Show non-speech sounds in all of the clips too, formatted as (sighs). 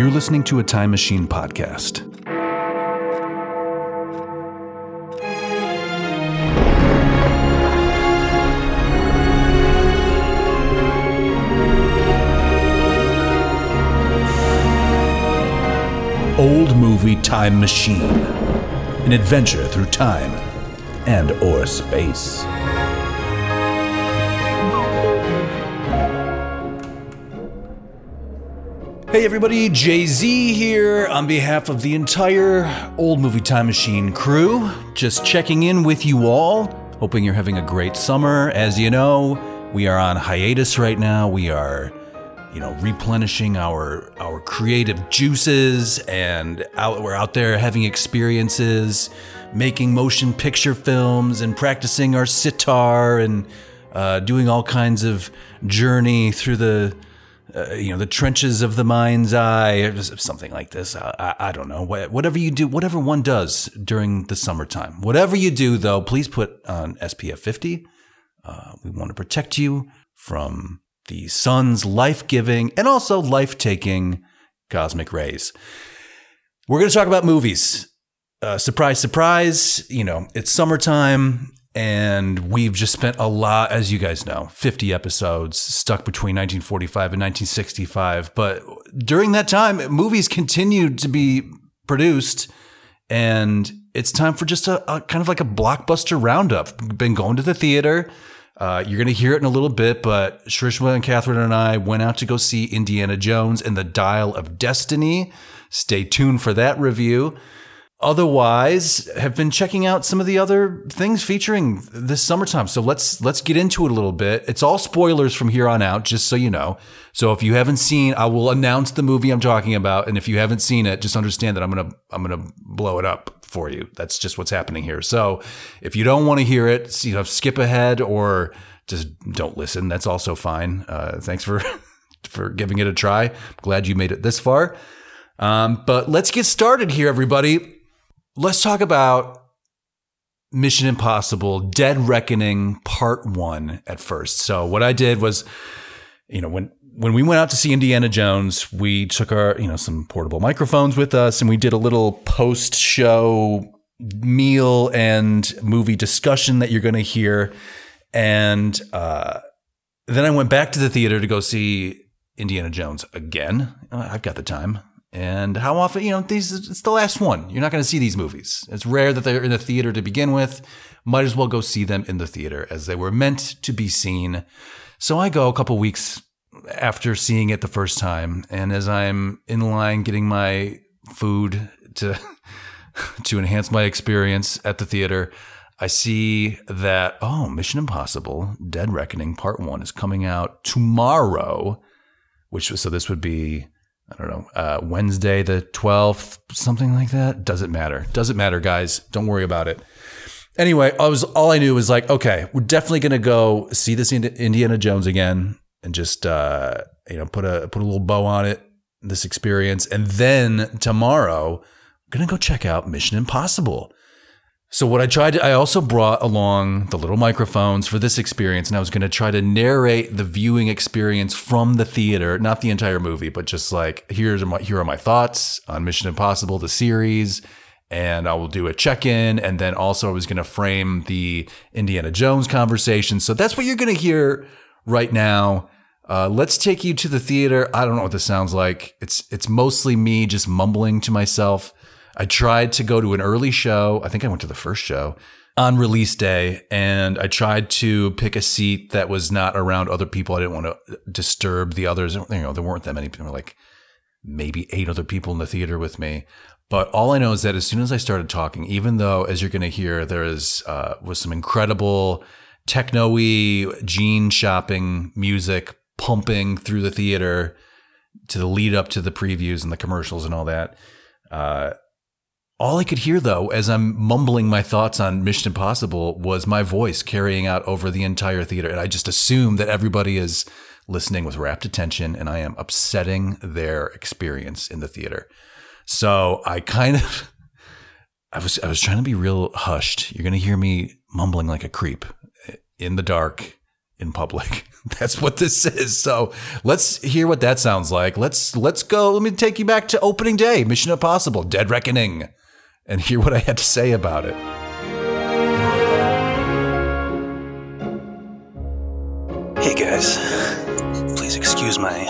You're listening to a Time Machine podcast. Old Movie Time Machine. An adventure through time and or space. Hey everybody, Jay Z here on behalf of the entire Old Movie Time Machine crew. Just checking in with you all. Hoping you're having a great summer. As you know, we are on hiatus right now. We are, you know, replenishing our our creative juices and out, we're out there having experiences, making motion picture films and practicing our sitar and uh, doing all kinds of journey through the uh, you know, the trenches of the mind's eye, or something like this. I, I, I, don't know. Whatever you do, whatever one does during the summertime, whatever you do, though, please put on SPF 50. Uh, we want to protect you from the sun's life giving and also life taking cosmic rays. We're going to talk about movies. Uh, surprise, surprise. You know, it's summertime and we've just spent a lot, as you guys know, 50 episodes stuck between 1945 and 1965. But during that time, movies continued to be produced, and it's time for just a, a kind of like a blockbuster roundup. Been going to the theater. Uh, you're going to hear it in a little bit, but Shrishma and Catherine and I went out to go see Indiana Jones and the Dial of Destiny. Stay tuned for that review otherwise have been checking out some of the other things featuring this summertime. So let's let's get into it a little bit. It's all spoilers from here on out just so you know. So if you haven't seen i will announce the movie i'm talking about. And if you haven't seen it just understand that i'm gonna i'm gonna blow it up for you. That's just what's happening here. So if you don't want to hear it you know skip ahead or just don't listen. That's also fine. Uh, thanks for (laughs) for giving it a try. Glad you made it this far. Um, but let's get started here everybody let's talk about Mission Impossible Dead Reckoning Part 1 at first. So what I did was you know when when we went out to see Indiana Jones, we took our, you know, some portable microphones with us and we did a little post show meal and movie discussion that you're going to hear. And uh, then I went back to the theater to go see Indiana Jones again. I've got the time. And how often, you know, these it's the last one. You're not going to see these movies. It's rare that they're in the theater to begin with. Might as well go see them in the theater as they were meant to be seen. So I go a couple weeks after seeing it the first time, and as I'm in line getting my food to (laughs) to enhance my experience at the theater, I see that oh, Mission Impossible: Dead Reckoning Part One is coming out tomorrow, which so this would be I don't know, uh, Wednesday the 12th, something like that. Doesn't matter. Doesn't matter, guys. Don't worry about it. Anyway, I was all I knew was like, okay, we're definitely gonna go see this Indiana Jones again and just uh, you know put a put a little bow on it, this experience, and then tomorrow, I'm gonna go check out Mission Impossible. So what I tried I also brought along the little microphones for this experience, and I was going to try to narrate the viewing experience from the theater, not the entire movie, but just like here's my here are my thoughts on Mission Impossible the series, and I will do a check in, and then also I was going to frame the Indiana Jones conversation. So that's what you're going to hear right now. Uh, let's take you to the theater. I don't know what this sounds like. It's it's mostly me just mumbling to myself. I tried to go to an early show. I think I went to the first show on release day and I tried to pick a seat that was not around other people. I didn't want to disturb the others. You know, there weren't that many people, like maybe eight other people in the theater with me. But all I know is that as soon as I started talking, even though, as you're going to hear, there is uh, was some incredible techno-y jean shopping music pumping through the theater to the lead up to the previews and the commercials and all that. Uh, all I could hear, though, as I'm mumbling my thoughts on Mission Impossible, was my voice carrying out over the entire theater. And I just assume that everybody is listening with rapt attention and I am upsetting their experience in the theater. So I kind of. (laughs) I was I was trying to be real hushed. You're going to hear me mumbling like a creep in the dark in public. (laughs) That's what this is. So let's hear what that sounds like. Let's let's go. Let me take you back to opening day, Mission Impossible, Dead Reckoning, and hear what I had to say about it. Hey guys, please excuse my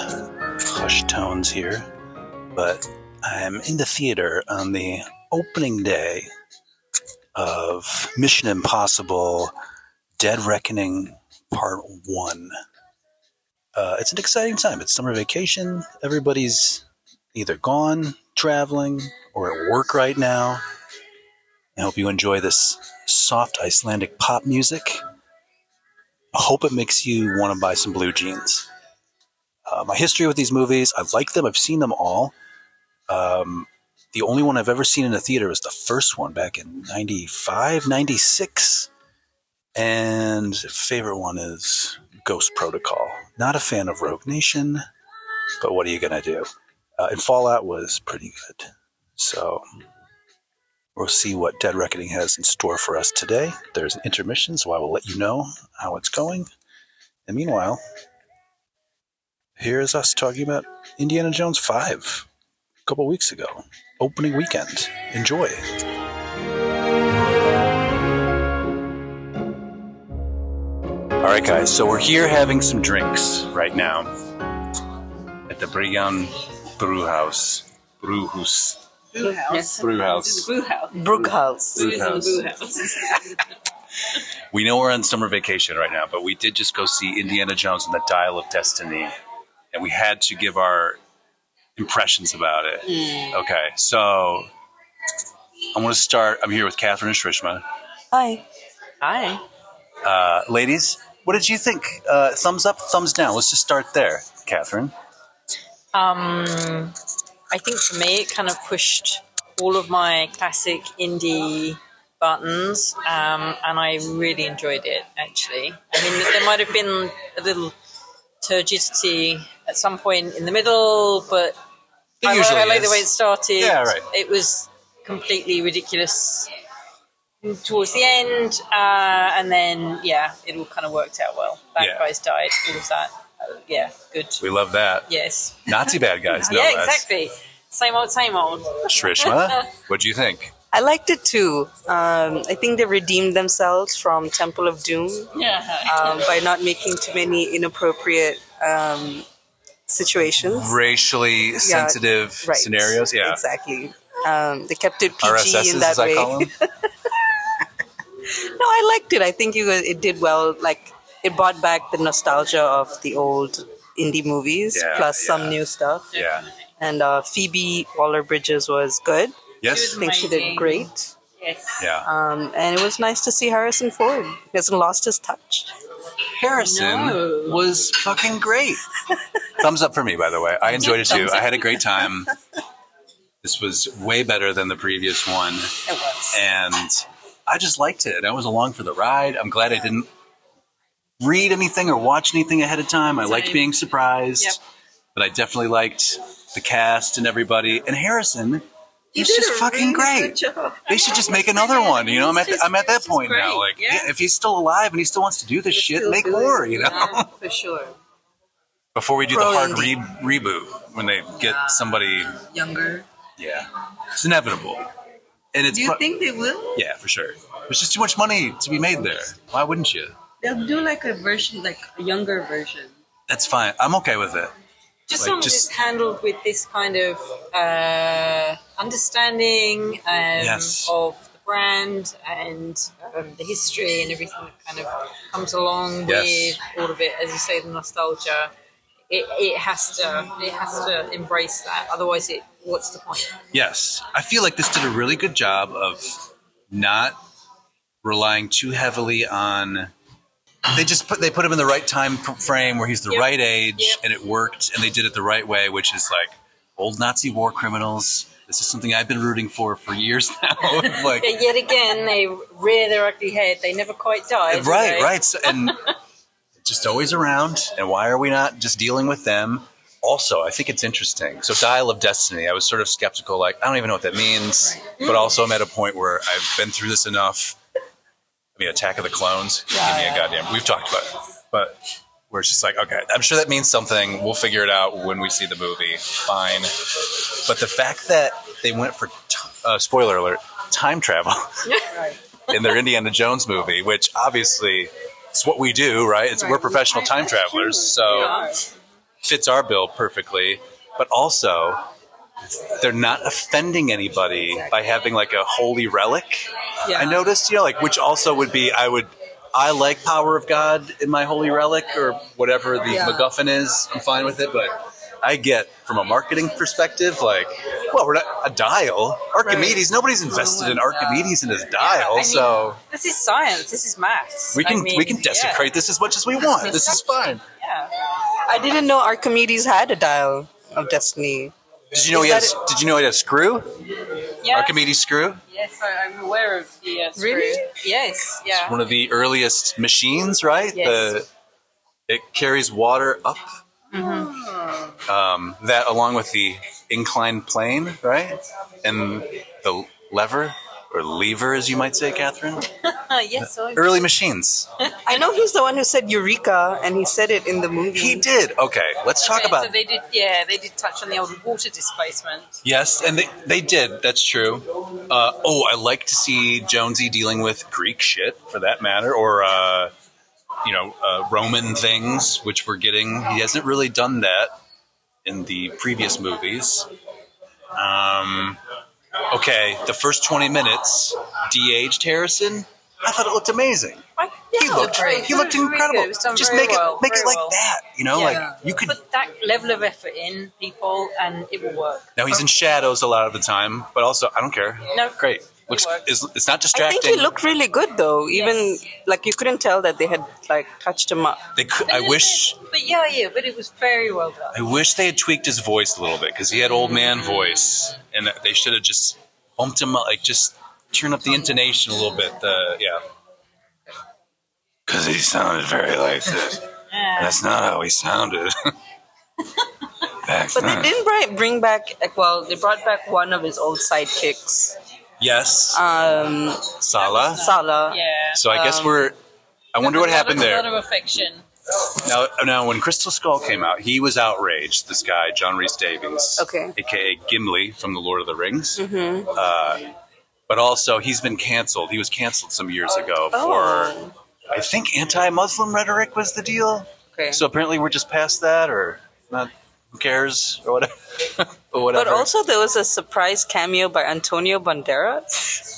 hushed tones here, but I'm in the theater on the opening day of Mission Impossible Dead Reckoning Part 1. Uh, it's an exciting time. It's summer vacation. Everybody's either gone traveling or at work right now. I hope you enjoy this soft Icelandic pop music. I hope it makes you want to buy some blue jeans. Uh, my history with these movies, I like them. I've seen them all. Um, the only one I've ever seen in a theater was the first one back in 95, 96. And favorite one is Ghost Protocol. Not a fan of Rogue Nation, but what are you going to do? Uh, and Fallout was pretty good. So we'll see what Dead Reckoning has in store for us today. There's an intermission, so I will let you know how it's going. And meanwhile, here's us talking about Indiana Jones 5 a couple weeks ago. Opening weekend. Enjoy. All right, guys, so we're here having some drinks right now at the Brian Brewhouse. Brewhouse. Brew house. Brewhouse. Brew house. Brookhouse. Brew in the house. brew house. (laughs) We know we're on summer vacation right now, but we did just go see Indiana Jones and the Dial of Destiny, and we had to give our impressions about it. Okay, so I'm going to start. I'm here with Catherine and Shrishma. Hi. Hi. Uh, ladies, what did you think? Uh, thumbs up, thumbs down. Let's just start there, Catherine. Um, I think for me, it kind of pushed all of my classic indie buttons, um, and I really enjoyed it. Actually, I mean, there might have been a little turgidity at some point in the middle, but I, I like the way it started. Yeah, right. It was completely ridiculous towards the end, uh, and then yeah, it all kind of worked out well. Bad Yeah. guys died, all of that. Yeah, good. We love that. Yes. Nazi bad (laughs) guys, no yeah, less. exactly. Same old, same old. Shrishma, (laughs) what do you think? I liked it too. Um, I think they redeemed themselves from Temple of Doom Yeah. um, by not making too many inappropriate um, situations. Racially sensitive Right. scenarios? Yeah. Exactly. Um, they kept it PG RSSs, in that as I way. call them. (laughs) No, I liked it. I think it, was, it did well. Like it brought back the nostalgia of the old indie movies, Yeah, plus yeah. some new stuff. Yeah. And uh, Phoebe Waller Bridges was good. Yes? I think she did great. Yes. Yeah. Um, and it was nice to see Harrison Ford. He hasn't lost his touch. Harrison No. was fucking great. (laughs) Thumbs up for me, by the way. I enjoyed it too. I had a great time. (laughs) This was way better than the previous one. It was. And I just liked it. I was along for the ride. I'm glad I didn't read anything or watch anything ahead of time. I liked being surprised. Yep. But I definitely liked the cast and everybody. And Harrison, he's just fucking great. They should just make (laughs) another one. You know, I'm at He's I'm at that point great, now. Like, yeah. if he's still alive and he still wants to do this shit, make it. more. You know, Yeah, for sure. before we do the hard re- reboot when they get somebody. Younger. Yeah, it's inevitable. And it's Do you pro- think they will? yeah, for sure. There's just too much money to be made there. Why wouldn't you? They'll do like a version, like a younger version. That's fine. I'm okay with it. just like, just- handled with this kind of uh, understanding um, Yes. of the brand and um, the history and everything that kind of comes along Yes. with all of it. As you say, the nostalgia. It, it has to it has to embrace that. Otherwise, it what's the point? Yes, I feel like this did a really good job of not relying too heavily on. They just put they put him in the right time frame where he's the Yep. right age, Yep. and it worked, and they did it the right way, which is like old Nazi war criminals. This is something I've been rooting for for years (laughs) now. (laughs) like, Yeah, yet again, they rear their ugly head. They never quite die. right, they? right, so, and (laughs) just always around. And why are we not just dealing with them? Also, I think it's interesting. So, Dial of Destiny, I was sort of skeptical, like, I don't even know what that means. But also, I'm at a point where I've been through this enough. Mean, Attack of the Clones, give me a goddamn. We've talked about it. But we're just like, okay, I'm sure that means something. We'll figure it out when we see the movie. Fine. But the fact that they went for, t- uh, spoiler alert, time travel (laughs) in their Indiana Jones movie, which obviously it's what we do, right? It's, We're professional time travelers, so fits our bill perfectly. But also, they're not offending anybody by having like a holy relic. Yeah. I noticed, you know, like which also would be I would I like power of God in my holy relic or whatever the Yeah. MacGuffin is. I'm fine with it, but I get from a marketing perspective, like, well, we're not a dial. Archimedes, nobody's invested in oh Archimedes and his dial, I mean, so this is science. This is maths. we can I mean, we can yeah, desecrate this as much as we want. This is fine. Yeah. I didn't know Archimedes had a dial of destiny. Did you know Is he had? that a- Did you know he had a screw? Yeah. Archimedes screw. Yes, I, I'm aware of the uh, screw. Really? Yes. Yeah. One of the earliest machines, right? Yes. The it carries water up. Mm-hmm. Um, that along with the inclined plane, right? And the lever or lever, as you might say, Catherine. (laughs) yes. I Early machines. I know he's the one who said Eureka, and he said it in the movie. He did. Okay, let's talk Okay, about. So they did. Yeah, they did touch on the old water displacement. Yes, and they, they did. That's true. Uh, oh, I like to see Jonesy dealing with Greek shit, for that matter, or uh, you know, uh, Roman things, which we're getting. He hasn't really done that in the previous movies. Um, okay, the first twenty minutes de-aged Harrison. I thought it looked amazing. I, He looked great. he looked incredible. Just make well, it make it like well. that, you know, Yeah. like you could. Put that level of effort in people, and it will work. Now he's in shadows a lot of the time, but also I don't care. No, Great. Looks works. it's, it's not distracting. I think he looked really good though. Even Yes. like you couldn't tell that they had like touched him up. They could, A I little wish bit, but yeah, yeah, but it was very well done. I wish they had tweaked his voice a little bit because he had old man mm-hmm. voice, and they should have just bumped him up, like just turn up the intonation a little bit. The yeah, because he sounded very like this. (laughs) Yeah. That's not how he sounded. (laughs) Back But they didn't bri- bring back. Well, they brought back one of his old sidekicks, Yes, um, Sallah. Sallah. yeah. So I guess um, we're. I wonder what happened of, A there. lot of affection. Now, now, when Crystal Skull came out, he was outraged. This guy, John Rhys Davies, Okay. aka Gimli from the Lord of the Rings. Mm-hmm. Uh, but also, he's been canceled. He was canceled some years ago Oh. for, I think, anti-Muslim rhetoric was the deal. Okay. So apparently, we're just past that, or not. Who cares, or whatever. (laughs) or whatever. But also there was a surprise cameo by Antonio Banderas.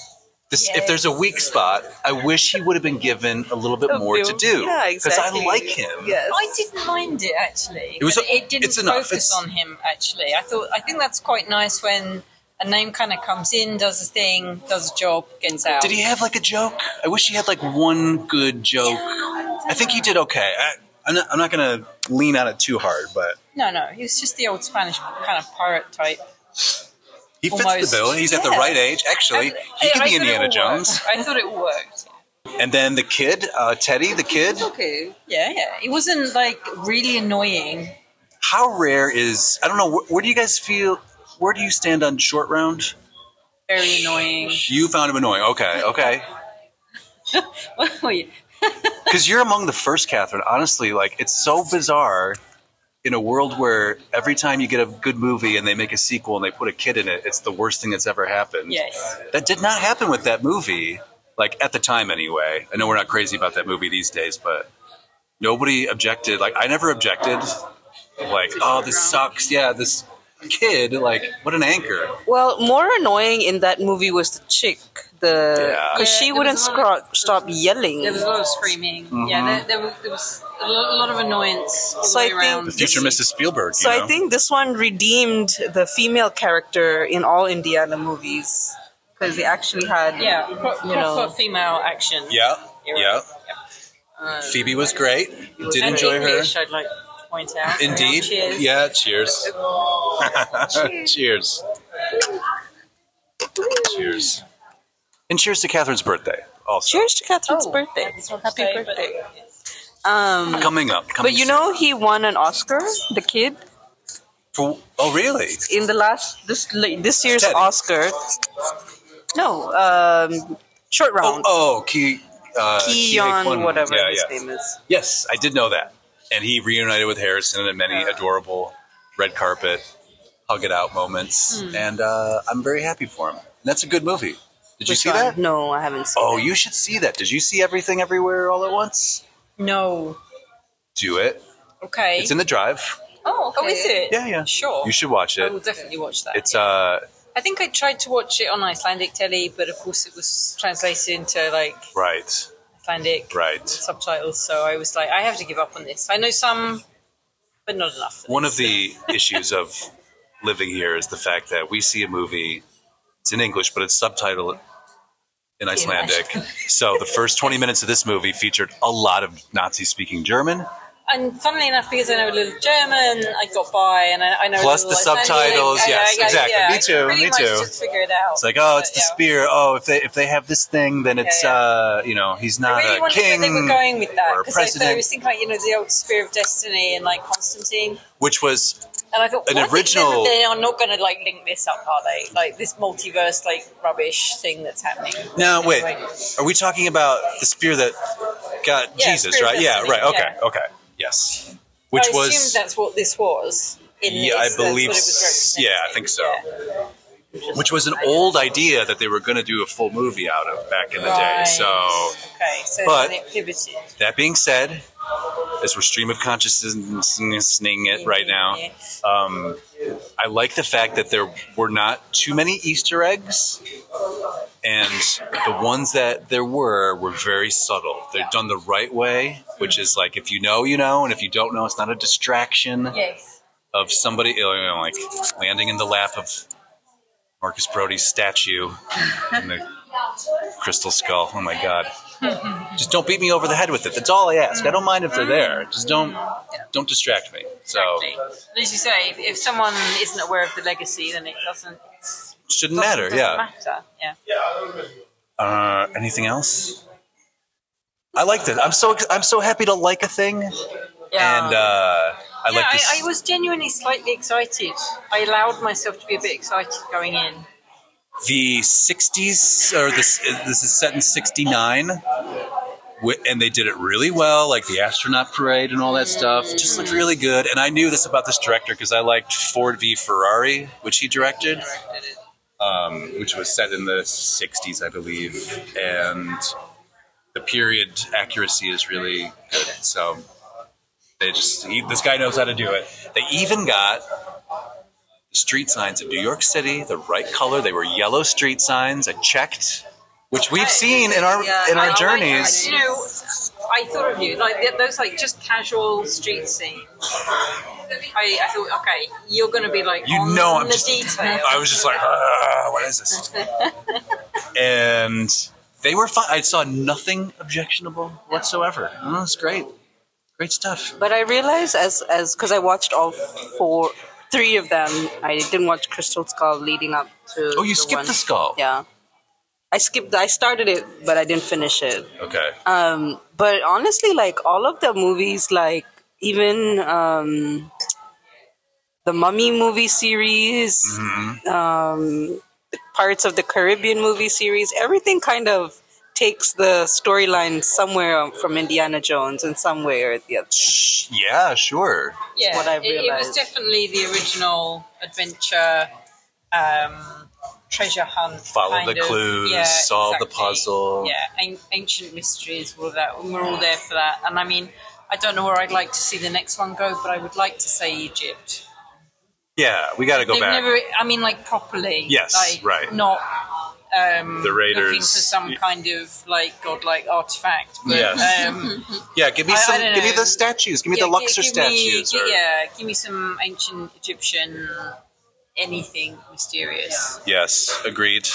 This, if there's a weak spot, I wish he would have been given a little bit A more bit- to do. yeah, exactly. I like him. Yes. I didn't mind it actually. It was a- it didn't it's focus It's- on him actually. I thought I think that's quite nice when a name kind of comes in, does a thing, does a job, gets out. Did he have like a joke? I wish he had like one good joke. I think he did okay. I, I'm not, I'm not going to lean on it too hard, but No, no, he's just the old Spanish kind of pirate type. he fits Almost. the bill. He's at the right age. Actually, he I could be Indiana Jones. I thought it worked. And then the kid, uh, Teddy, the kid. Okay. Yeah, yeah. It wasn't like really annoying. How rare is? I don't know. Where, where do you guys feel? Where do you stand on short round? Very annoying. You found him annoying. Okay, okay. (laughs) Wait, Because you're among the first, Catherine. Honestly, like it's so bizarre in a world where every time you get a good movie and they make a sequel and they put a kid in it, it's the worst thing that's ever happened. yes. That did not happen with that movie. Like at the time, anyway. I know we're not crazy about that movie these days, but nobody objected. Like I never objected. Like, oh, this sucks. Yeah, this kid. Like, what an anchor. Well, more annoying in that movie was the chick, the because Yeah, she there wouldn't was a lot scro- stop yelling. There was a lot of screaming. Yeah, mm-hmm. there, there, was, there was a lo- a lot of annoyance all So the I think around. The future Mrs. Spielberg. So you know? I think this one redeemed the female character in all Indiana movies because they actually had Yeah, you know. proper female action. Yeah, You're yeah. right. Um, Phoebe was great. Did And enjoy her. English, I'd like to point out. Indeed. Cheers. Yeah. Cheers. (laughs) cheers. Cheers. And cheers to Catherine's birthday. Also Cheers to Catherine's Oh, birthday! Happy to say, but- birthday! Um, coming up. Coming but you know he won an Oscar, the kid, For, oh, really? in the last this this year's Teddy. Oscar. No, um, short Oh, round. oh, Key. Uh, Keon, Kwon. whatever Yeah, his yeah. name is. Yes, I did know that. and he reunited with Harrison in many adorable red carpet hug it out moments, Hmm. and uh, I'm very happy for him. And that's a good movie. Did you see one? that? No, I haven't seen. Oh, it. you should see that. Did you see everything everywhere all at once? No. Do it. Okay. It's in the drive. oh, oh, is it? Yeah, yeah. Sure. You should watch it. I will definitely watch that. It's yeah. uh I think I tried to watch it on Icelandic telly, but of course it was translated into like right, Icelandic right. subtitles. So I was like, I have to give up on this. I know some, but not enough. for One this. of the (laughs) issues of living here is the fact that we see a movie. It's in English, but it's subtitled in Icelandic. so the first 20 minutes of this movie featured a lot of Nazi speaking German. And funnily enough, because I know a little German, I got by, and I, I know Plus little the Icelandic. subtitles, I- I- yes, I- exactly. yeah, Me too, pretty me much too. Just figure it out. It's like, oh, it's But, the yeah. spear. Oh, if they if they have this thing, then it's yeah. uh, you know, he's I not really a wondered king where they were going with that or a because I, I was thinking, like, you know, the old Spear of Destiny and like Constantine, which was and I thought, An original- They are not going to like link this up, are they? Like this multiverse, like rubbish thing that's happening. now. Wait, Anyway. are we talking about the spear that got Yeah, Jesus? Right? Yeah. Right. Okay. yeah. Okay. Yes. Which I was that's what this was. In Yeah, I believe what it was s- yeah, I think so. Yeah. Which was an old idea that they were going to do a full movie out of back in the day. So okay, so But- it pivoted. that being said, as we're stream of consciousness it right now, um, I like the fact that there were not too many Easter eggs, and the ones that there were were very subtle. They're done the right way, which is like if you know, you know, and if you don't know, it's not a distraction Yes. of somebody you know, like landing in the lap of Marcus Brody's statue in the crystal skull. Oh my god. Just don't beat me over the head with it. That's all I ask. I don't mind if they're there. Just don't don't distract me. So. And as you say, if, if someone isn't aware of the legacy, then it doesn't. shouldn't matter, doesn't yeah. Matter. Yeah. Uh, anything else? I like this. I'm so I'm so happy to like a thing, Yeah. and uh, I yeah, like. I, I was genuinely slightly excited. I allowed myself to be a bit excited going in. the 60s or this this is set in 69 and they did it really well like the astronaut parade and all that stuff just looked really good and i knew this about this director because i liked ford v ferrari which he directed um, which was set in the 60s i believe and the period accuracy is really good so they just he, this guy knows how to do it they even got the street signs in New York City, the right color. They were yellow street signs. I checked, which we've seen in our Yeah, in our I- journeys. I, you know, I thought of you like those like just casual street scenes. I, I thought, okay, you're going to be like You know I'm the just- detail. I was just like, "Ah, what is this? (laughs) and they were fine. I saw nothing objectionable whatsoever. Oh, it's great, great stuff. But I realized as as because I watched all four, three of them. I didn't watch Crystal Skull leading up to. Oh, you the skipped one- the skull. Yeah, I skipped. I started it, but I didn't finish it. Okay. Um, but honestly, like all of the movies, like even um, the Mummy movie series, Mhm. um, parts of the Caribbean movie series, everything kind of takes the storyline somewhere from Indiana Jones in some way or the other. Yeah, sure. yeah, what I it, it was definitely the original adventure, um, treasure hunt. Follow kind the of- clues, yeah, solve the puzzle. Yeah, an- ancient mysteries, all of that. and We're all there for that. And I mean, I don't know where I'd like to see the next one go, but I would like to say Egypt. Yeah, we got to go They've back. never, I mean, like properly. Yes, like, right. Not um, The Raiders, looking for some kind of like godlike artifact. But, Yes. um, (laughs) yeah, give me I- I some. give me the statues. Give me yeah, the Luxor gi- give me- statues. gi- or, yeah, give me some ancient Egyptian anything mysterious. Yes, agreed.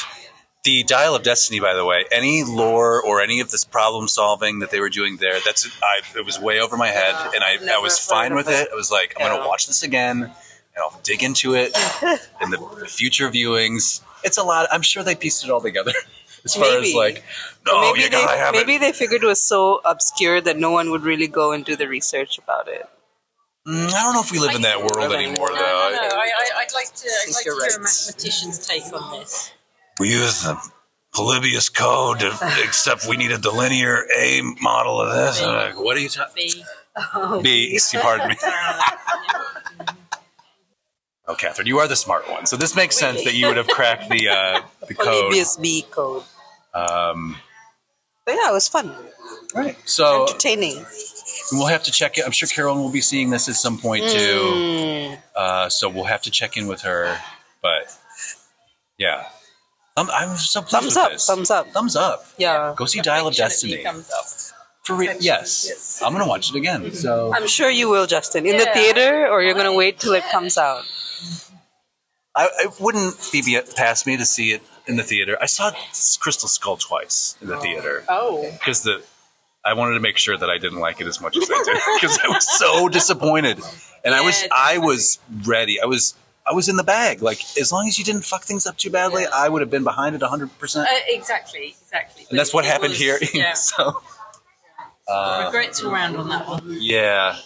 The Dial of Destiny, by the way, any lore or any of this problem solving that they were doing there, that's I, it was way over my head, and I, I was fine with it. it. I was like, I'm Yeah. going to watch this again, and I'll dig into it (laughs) in the future viewings. It's a lot. I'm sure they pieced it all together. (laughs) As far as like, no, maybe you gotta have maybe it. they figured it was so obscure that no one would really go and do the research about it. Mm, I don't know if we live in that world Really? anymore, No, though. no, no. I, I, I'd like to. I'd like to you're hear a mathematician's take on this. We use the Polybius code, to, (laughs) except we needed the linear A model of this. I'm like, what are you talking? B. Beaks, you pardon me. (laughs) oh, Catherine, you are the smart one. So this makes sense that you would have cracked the uh, the code. Polybius B code. Um, But yeah, it was fun, right. So entertaining. we'll have to check it. I'm sure Carolyn will be seeing this at some point too. Mm. Uh, so we'll have to check in with her. But yeah, I'm, I'm so pleased Thumbs with up, this. thumbs up. Thumbs up. Yeah, Go see Dial of Destiny. Comes up. For real? Yes. I'm gonna watch it again. So I'm sure you will, Justin. In the theater, or you're gonna wait till it comes out. I, it wouldn't be be- past me to see it in the theater. I saw Crystal Skull twice in the theater Oh. because the I wanted to make sure that I didn't like it as much as I did (laughs) because I was so disappointed, and I was I was ready. I was I was in the bag. Like as long as you didn't fuck things up too badly, Yeah. I would have been behind it 100. percent Uh, exactly, exactly. And that's what happened was- here. (laughs) Yeah. so uh, Regrets all round on that one. yeah.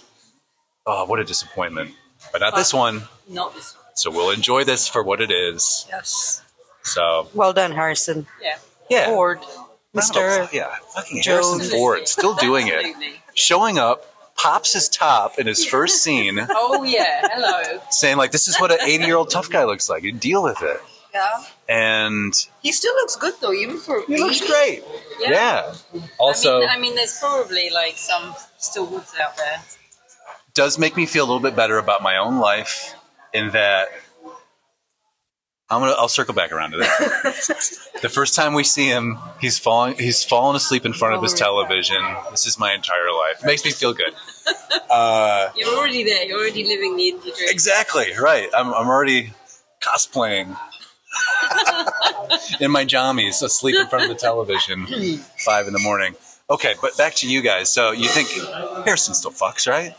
Oh, what a disappointment! But not this one. Not this one. So we'll enjoy this for what it is. Yes. So Well done, Harrison Yeah. yeah, Ford, Mr. Yeah, fucking Harrison Ford still doing it. Absolutely. Showing up, pops his top in his first (laughs) scene, Oh yeah. Hello. saying like, "This is what an 80 year old tough guy looks like. You deal with it." Yeah. And He still looks good though, even for he looks great. Yeah. Also, I mean, I mean, there's probably like some still woods out there. does make me feel a little bit better about my own life in that I'm gonna I'll circle back around to that. (laughs) the first time we see him, he's falling he's fallen asleep in front of his television. This is my entire life. It makes me feel good. Uh, (laughs) You're already there. You're already living the dream. exactly right. I'm I'm already cosplaying (laughs) in my jammies, asleep in front of the television, five in the morning. Okay, but back to you guys. So you think Harrison still fucks, right?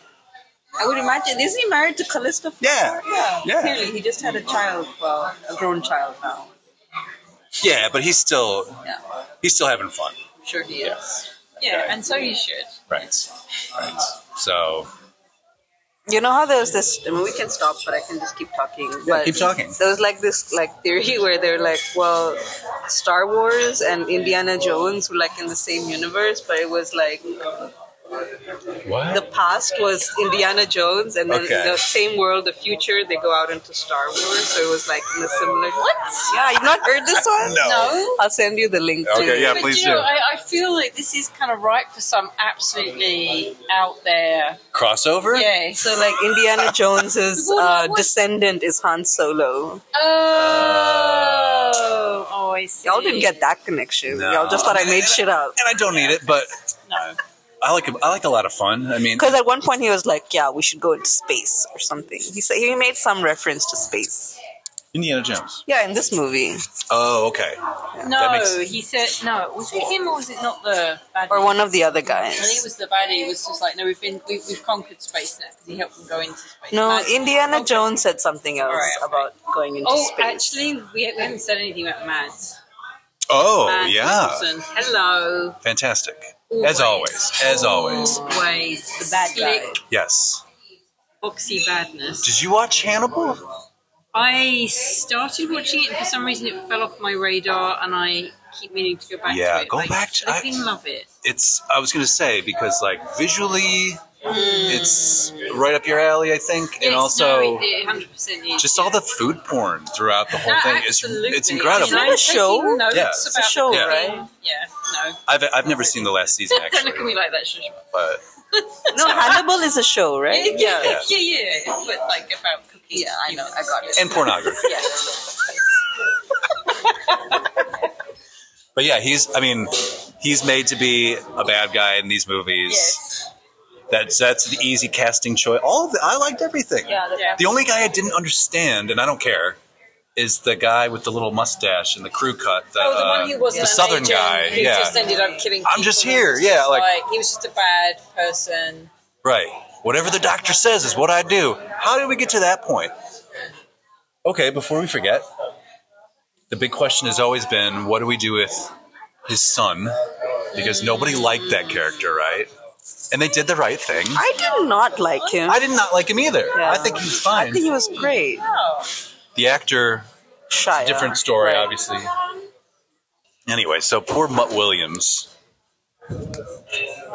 I would imagine. Is he married to Calista? Yeah. Yeah. Yeah. Clearly, he just had a child. Well, a grown child now. Yeah, but he's still Yeah. he's still having fun. Sure he is. Yeah, and so you should. Right. Right. So You know how there's this. I mean, we can stop, but I can just keep talking. but keep talking. There was like this like theory where they're like, well, Star Wars and Indiana Jones were like in the same universe, but it was like what? the past was Indiana Jones, and then Okay. the same world, the future, they go out into Star Wars. So it was like in a similar. What? Yeah, you've not heard this one? No. No. I'll send you the link. to Okay, yeah, but please you know, do. I, I feel like this is kind of right for some absolutely out there. Crossover? Yeah. So like Indiana Jones's (laughs) uh, descendant is Han Solo. Oh. Oh, I see. Y'all didn't get that connection. No. Y'all just thought I made shit up. And I don't need it, but No. I like I like a lot of fun. I mean, Because at one point he was like, "Yeah, we should go into space or something." He said he made some reference to space. Indiana Jones. Yeah, in this movie Oh, okay. No, makes- he said no. Was it him or was it not the baddie? or one of the other I think it was the baddie. It was just like, no, we've been, we, we've conquered space now because he helped them go into space. No, Mads- Indiana okay. Jones said something else Alright, okay. about going into space. Oh, space. actually, we, we haven't said anything about Mads. Oh, Mads yeah. Mikkelsen. Hello. Fantastic. As always. As always. Always. The bad guy. Yes. boxy badness. Did you watch Hannibal? I started watching it and for some reason it fell off my radar and I keep meaning to go back Yeah, to it. go I back to- I- flipping love it. It's I was gonna say because like visually hmm. it's right up your alley, I think. and also no, it, it 100% is. just yeah. all the food porn throughout the whole No, thing. It's absolutely. it's incredible. Isn't a show? taking Yeah, it's a show, the Yeah. right? Yeah, no. I've I've never seen the last season (laughs) Don't actually, look at me like that, Shush. but (laughs) No, Hannibal is a show, right? Yeah, Yeah. yeah, yeah. But like about cooking. Yeah, I know. I got it. and pornography. Yeah. (laughs) But yeah, he's I mean, he's made to be a bad guy in these movies. Yes. That's that's the easy casting choice. All of it, I liked everything. Yeah, the- Yeah. The only guy I didn't understand, and I don't care, is the guy with the little mustache and the crew cut. The, Oh, the uh, one who wasn't the an southern agent, guy. Who Yeah, just ended up killing. I'm just here, It yeah, just like- he was just a bad person. right. Whatever the doctor says is what I do. How did we get to that point? Okay, before we forget, the big question has always been, what do we do with his son? Because nobody liked that character, right? And they did the right thing. I did not like him. I did not like him either. Yeah. I think he's fine. I think he was great. The actor Shia. different story, Right. obviously. Anyway, so poor Mutt Williams.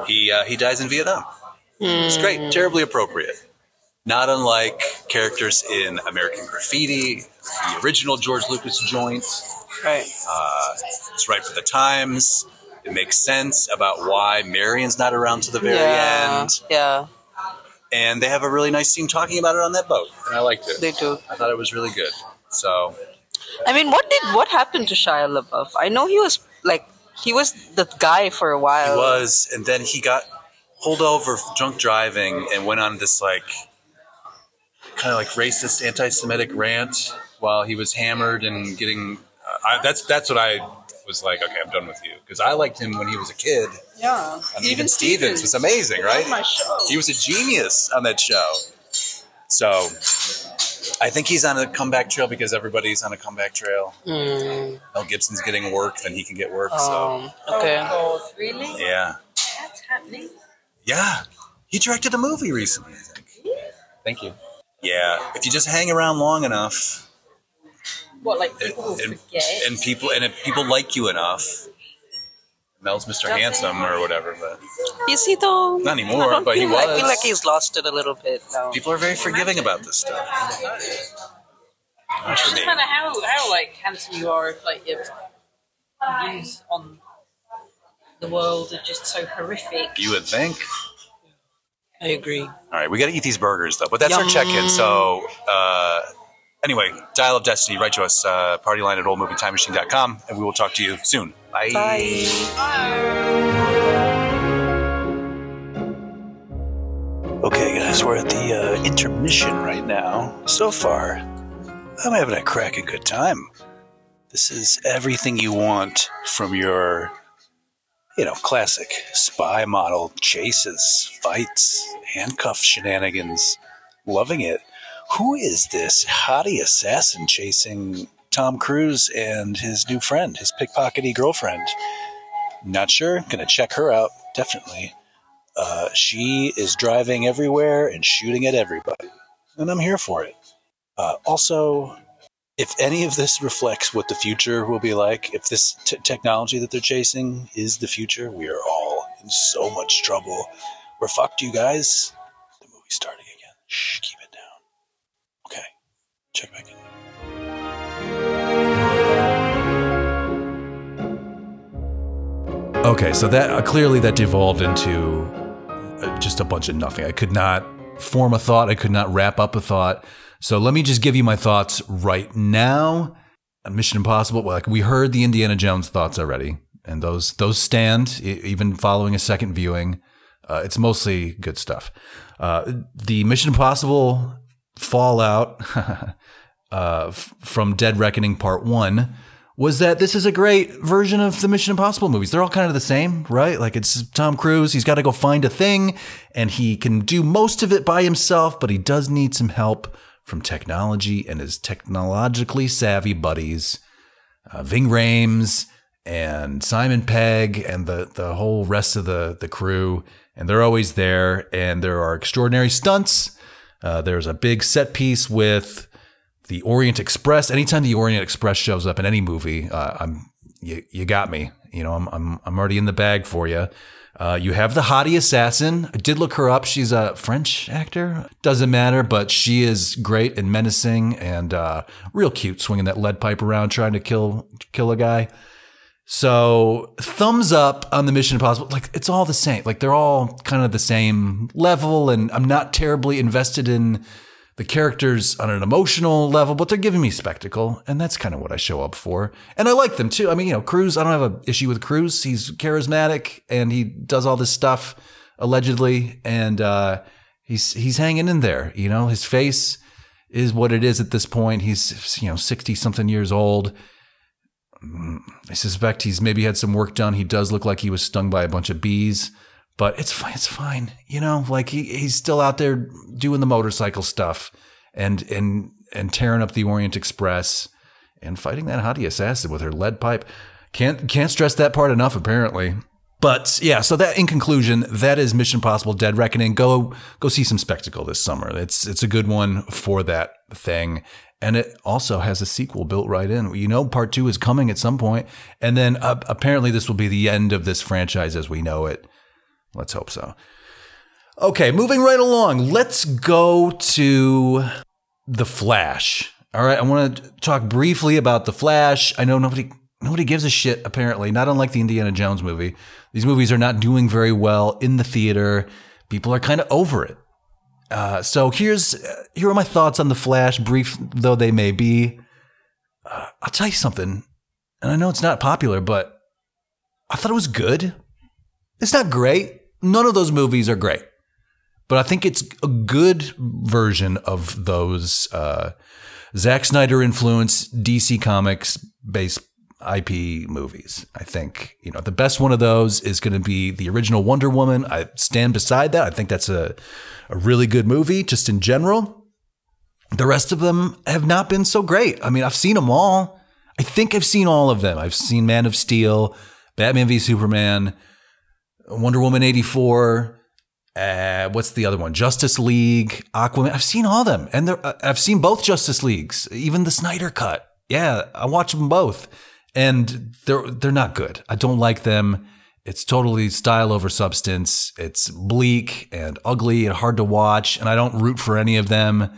He uh, he dies in Vietnam. It's great, terribly appropriate. Not unlike characters in American Graffiti, the original George Lucas joint. Right. Uh, it's right for the times. It makes sense about why Marion's not around to the very yeah. end. Yeah, And they have a really nice scene talking about it on that boat. And I liked it. they do. I thought it was really good. So, I mean, what did what happened to Shia LaBeouf? I know he was like he was the guy for a while. He was, and then he got pulled over for drunk driving and went on this like kind of like racist, anti-Semitic rant while he was hammered and getting. Uh, I, that's that's what I was like. Okay, I'm done with you because I liked him when he was a kid. Yeah, And even Stevens was amazing, right? my show. He was a genius on that show. So I think he's on a comeback trail because everybody's on a comeback trail. Mm, Mel Gibson's getting work, then he can get work. So um, okay. Oh, really? yeah. That's happening? Yeah, he directed a movie recently. I think. Thank you. Yeah, if you just hang around long enough, What, like and, people will and, forget? and people and if people like you enough, Mel's Mr. Handsome or whatever. But Is he though? Not anymore, but he feel- I was. feel like he's lost it a little bit now. people are very forgiving about this stuff. Not It's for just me. kind of how, how like handsome you are if like your views on the world are just so horrific. You would think. I agree. All right, we got to eat these burgers though, but that's our check-in. So uh, anyway, Dial of Destiny, write to us, uh, partyline at oldmovietimemachine.com, and we will talk to you soon. Bye. Bye. Okay, guys, we're at the uh, intermission right now. So far, I'm having a cracking good time. This is everything you want from your, you know, classic spy model chases, fights, handcuff shenanigans. Loving it. Who is this hottie assassin chasing Tom Cruise and his new friend, his pickpockety girlfriend? Not sure. Gonna check her out, definitely. Uh, she is driving everywhere and shooting at everybody. And I'm here for it. Uh, also, if any of this reflects what the future will be like, if this t- technology that they're chasing is the future, we are all in so much trouble. We're fucked, you guys. The movie's starting again. Shh, keep it down. Okay, check back in. Okay, so that uh, clearly that devolved into uh, just a bunch of nothing. I could not form a thought. I could not wrap up a thought. So let me just give you my thoughts right now. Mission Impossible, well, like we heard the Indiana Jones thoughts already, and those those stand even following a second viewing. Uh, it's mostly good stuff. Uh, the Mission Impossible Fallout (laughs) uh, from Dead Reckoning Part One was that this is a great version of the Mission Impossible movies. They're all kind of the same, right? Like it's Tom Cruise. He's got to go find a thing, and he can do most of it by himself, but he does need some help from technology and his technologically savvy buddies, uh, Ving Rhames and Simon Pegg, and the the whole rest of the the crew. And they're always there, and there are extraordinary stunts. Uh, there's a big set piece with the Orient Express. Anytime the Orient Express shows up in any movie, uh, I'm you, you got me. You know, I'm I'm I'm already in the bag for you. Uh, you have the hottie assassin. I did look her up. She's a French actor. Doesn't matter, but she is great and menacing and uh, real cute, swinging that lead pipe around, trying to kill kill a guy. So thumbs up on the Mission Impossible. Like it's all the same. Like they're all kind of the same level, and I'm not terribly invested in the characters on an emotional level, but they're giving me spectacle, and that's kind of what I show up for. And I like them too. I mean, you know, Cruise. I don't have an issue with Cruise. He's charismatic and he does all this stuff allegedly, and uh, he's he's hanging in there. You know, his face is what it is at this point. He's you know sixty something years old. I suspect he's maybe had some work done. He does look like he was stung by a bunch of bees, but it's fine. It's fine. You know, like he, he's still out there doing the motorcycle stuff and and and tearing up the Orient Express and fighting that hottie assassin with her lead pipe. Can't can't stress that part enough. Apparently. But yeah, so that in conclusion, that is Mission Impossible: Dead Reckoning. Go go see some spectacle this summer. It's it's a good one for that thing, and it also has a sequel built right in. You know, part two is coming at some point, and then uh, apparently this will be the end of this franchise as we know it. Let's hope so. Okay, moving right along. Let's go to The Flash. All right, I want to talk briefly about The Flash. I know nobody nobody gives a shit apparently, not unlike the Indiana Jones movie. These movies are not doing very well in the theater. People are kind of over it. Uh, so here's here are my thoughts on The Flash, brief though they may be. Uh, I'll tell you something, and I know it's not popular, but I thought it was good. It's not great. None of those movies are great, but I think it's a good version of those uh, Zack Snyder influence DC Comics based IP movies. I think you know the best one of those is going to be the original Wonder Woman. I stand beside that. I think that's a a really good movie just in general. The rest of them have not been so great. I mean, I've seen them all. I think I've seen all of them. I've seen Man of Steel, Batman v Superman, Wonder Woman 84, uh, what's the other one? Justice League, Aquaman. I've seen all of them. And uh, I've seen both Justice Leagues, even the Snyder cut. Yeah, I watched them both. And they're they're not good. I don't like them. It's totally style over substance. It's bleak and ugly and hard to watch, and I don't root for any of them.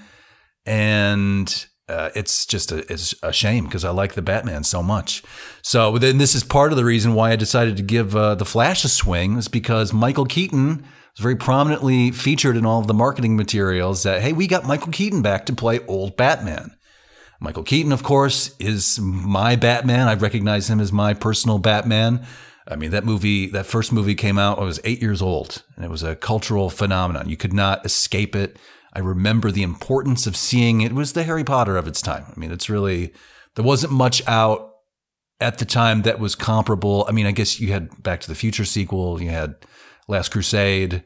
And uh, it's just a, it's a shame because I like the Batman so much. So then this is part of the reason why I decided to give uh, the Flash a swing is because Michael Keaton was very prominently featured in all of the marketing materials that hey we got Michael Keaton back to play old Batman. Michael Keaton, of course, is my Batman. I recognize him as my personal Batman. I mean, that movie, that first movie came out, I was eight years old, and it was a cultural phenomenon. You could not escape it. I remember the importance of seeing it. was the Harry Potter of its time. I mean, it's really, there wasn't much out at the time that was comparable. I mean, I guess you had Back to the Future sequel, you had Last Crusade,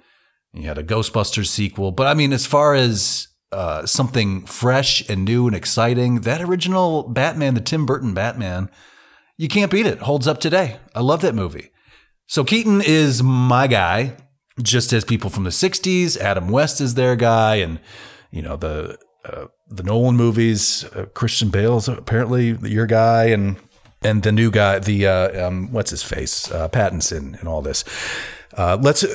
you had a Ghostbusters sequel. But I mean, as far as uh, something fresh and new and exciting, that original Batman, the Tim Burton Batman, you can't beat it. Holds up today. I love that movie. So Keaton is my guy, just as people from the '60s. Adam West is their guy, and you know the uh, the Nolan movies. Uh, Christian Bale's apparently your guy, and and the new guy, the uh, um, what's his face, uh, Pattinson, and all this. Uh, let's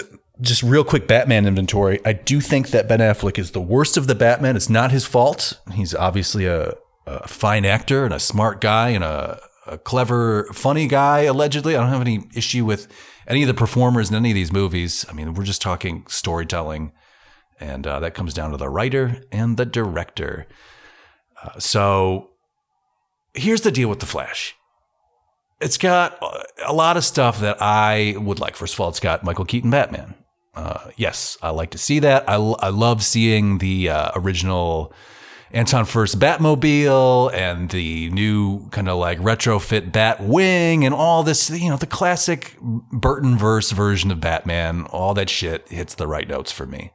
just real quick Batman inventory. I do think that Ben Affleck is the worst of the Batman. It's not his fault. He's obviously a, a fine actor and a smart guy and a a clever, funny guy, allegedly. I don't have any issue with any of the performers in any of these movies. I mean, we're just talking storytelling, and uh, that comes down to the writer and the director. Uh, so here's the deal with The Flash. It's got a lot of stuff that I would like. First of all, it's got Michael Keaton Batman. Uh, yes, I like to see that. I, I love seeing the uh, original Anton Furst Batmobile and the new kind of like retrofit Bat Wing and all this, you know, the classic Burton verse version of Batman, all that shit hits the right notes for me.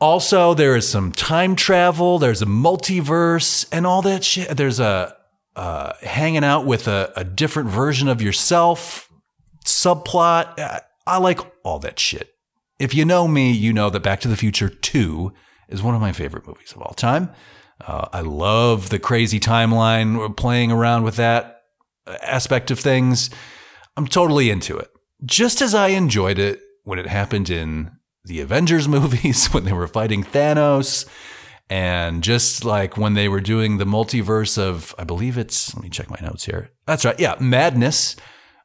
Also, there is some time travel, there's a multiverse and all that shit. There's a uh, hanging out with a, a different version of yourself subplot. I like all that shit. If you know me, you know that Back to the Future 2 is one of my favorite movies of all time. Uh, I love the crazy timeline, playing around with that aspect of things. I'm totally into it. Just as I enjoyed it when it happened in the Avengers (laughs) movies, when they were fighting Thanos, and just like when they were doing the multiverse of, I believe it's, let me check my notes here. That's right. Yeah, Madness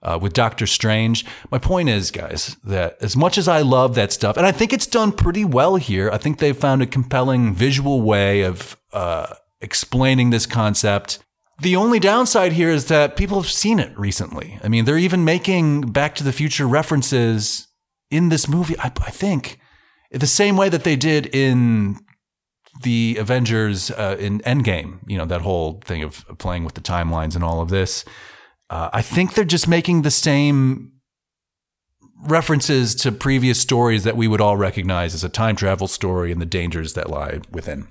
uh, with Doctor Strange. My point is, guys, that as much as I love that stuff, and I think it's done pretty well here, I think they've found a compelling visual way of uh, explaining this concept. The only downside here is that people have seen it recently. I mean, they're even making Back to the Future references in this movie, I, I think, the same way that they did in the Avengers uh, in Endgame, you know, that whole thing of playing with the timelines and all of this. Uh, I think they're just making the same references to previous stories that we would all recognize as a time travel story and the dangers that lie within.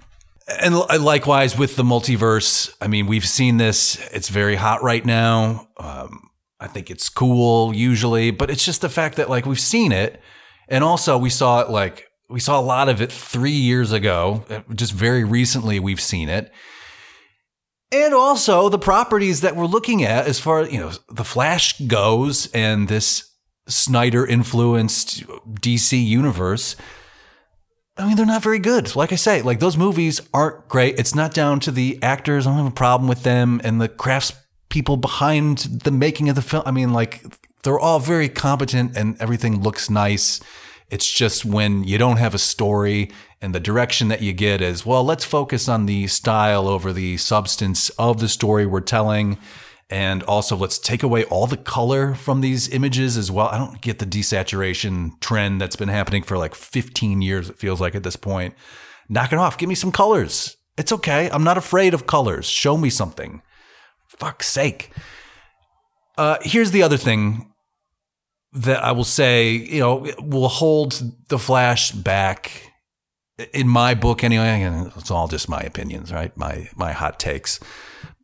And likewise with the multiverse, I mean, we've seen this. It's very hot right now. Um, I think it's cool usually, but it's just the fact that like we've seen it. And also we saw it like, we saw a lot of it three years ago. Just very recently, we've seen it and also the properties that we're looking at as far you know the flash goes and this Snyder influenced DC universe. I mean, they're not very good. Like I say, like those movies aren't great. It's not down to the actors. I don't have a problem with them and the crafts people behind the making of the film. I mean, like they're all very competent and everything looks nice. It's just when you don't have a story and the direction that you get is, well, let's focus on the style over the substance of the story we're telling. And also, let's take away all the color from these images as well. I don't get the desaturation trend that's been happening for like 15 years, it feels like at this point. Knock it off. Give me some colors. It's okay. I'm not afraid of colors. Show me something. Fuck's sake. Uh, here's the other thing that I will say, you know, will hold the Flash back in my book anyway. And it's all just my opinions, right? My my hot takes.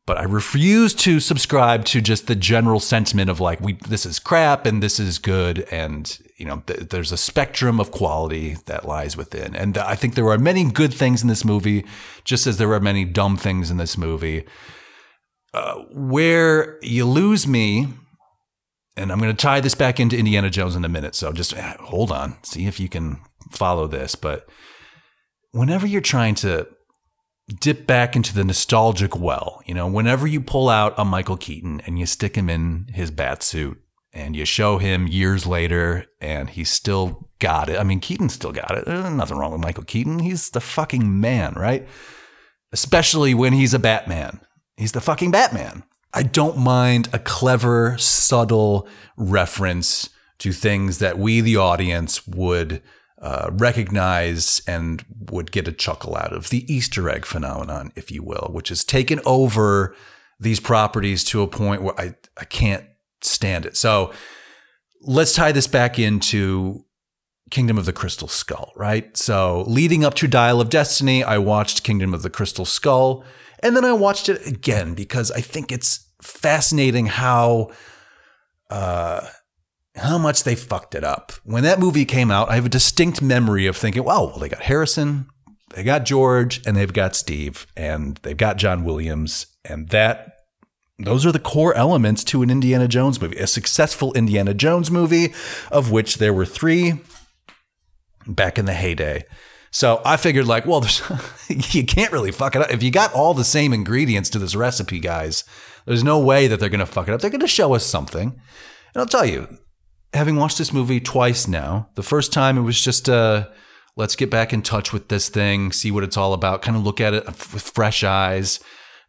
But I refuse to subscribe to just the general sentiment of like we this is crap and this is good and you know th- there's a spectrum of quality that lies within. And I think there are many good things in this movie, just as there are many dumb things in this movie. Uh, where you lose me and I'm going to tie this back into Indiana Jones in a minute. So just uh, hold on, see if you can follow this. But whenever you're trying to dip back into the nostalgic well, you know, whenever you pull out a Michael Keaton and you stick him in his bat suit and you show him years later and he's still got it. I mean, Keaton still got it. There's nothing wrong with Michael Keaton. He's the fucking man, right? Especially when he's a Batman. He's the fucking Batman. I don't mind a clever, subtle reference to things that we, the audience, would uh, recognize and would get a chuckle out of. The Easter egg phenomenon, if you will, which has taken over these properties to a point where I, I can't stand it. So let's tie this back into Kingdom of the Crystal Skull, right? So leading up to Dial of Destiny, I watched Kingdom of the Crystal Skull. And then I watched it again because I think it's fascinating how uh, how much they fucked it up. When that movie came out, I have a distinct memory of thinking, wow, well, they got Harrison, they got George, and they've got Steve, and they've got John Williams, and that those are the core elements to an Indiana Jones movie, a successful Indiana Jones movie, of which there were three back in the heyday. So I figured, like, well, (laughs) you can't really fuck it up. If you got all the same ingredients to this recipe, guys, there's no way that they're going to fuck it up. They're going to show us something. And I'll tell you, having watched this movie twice now, the first time it was just, uh, let's get back in touch with this thing, see what it's all about, kind of look at it with fresh eyes.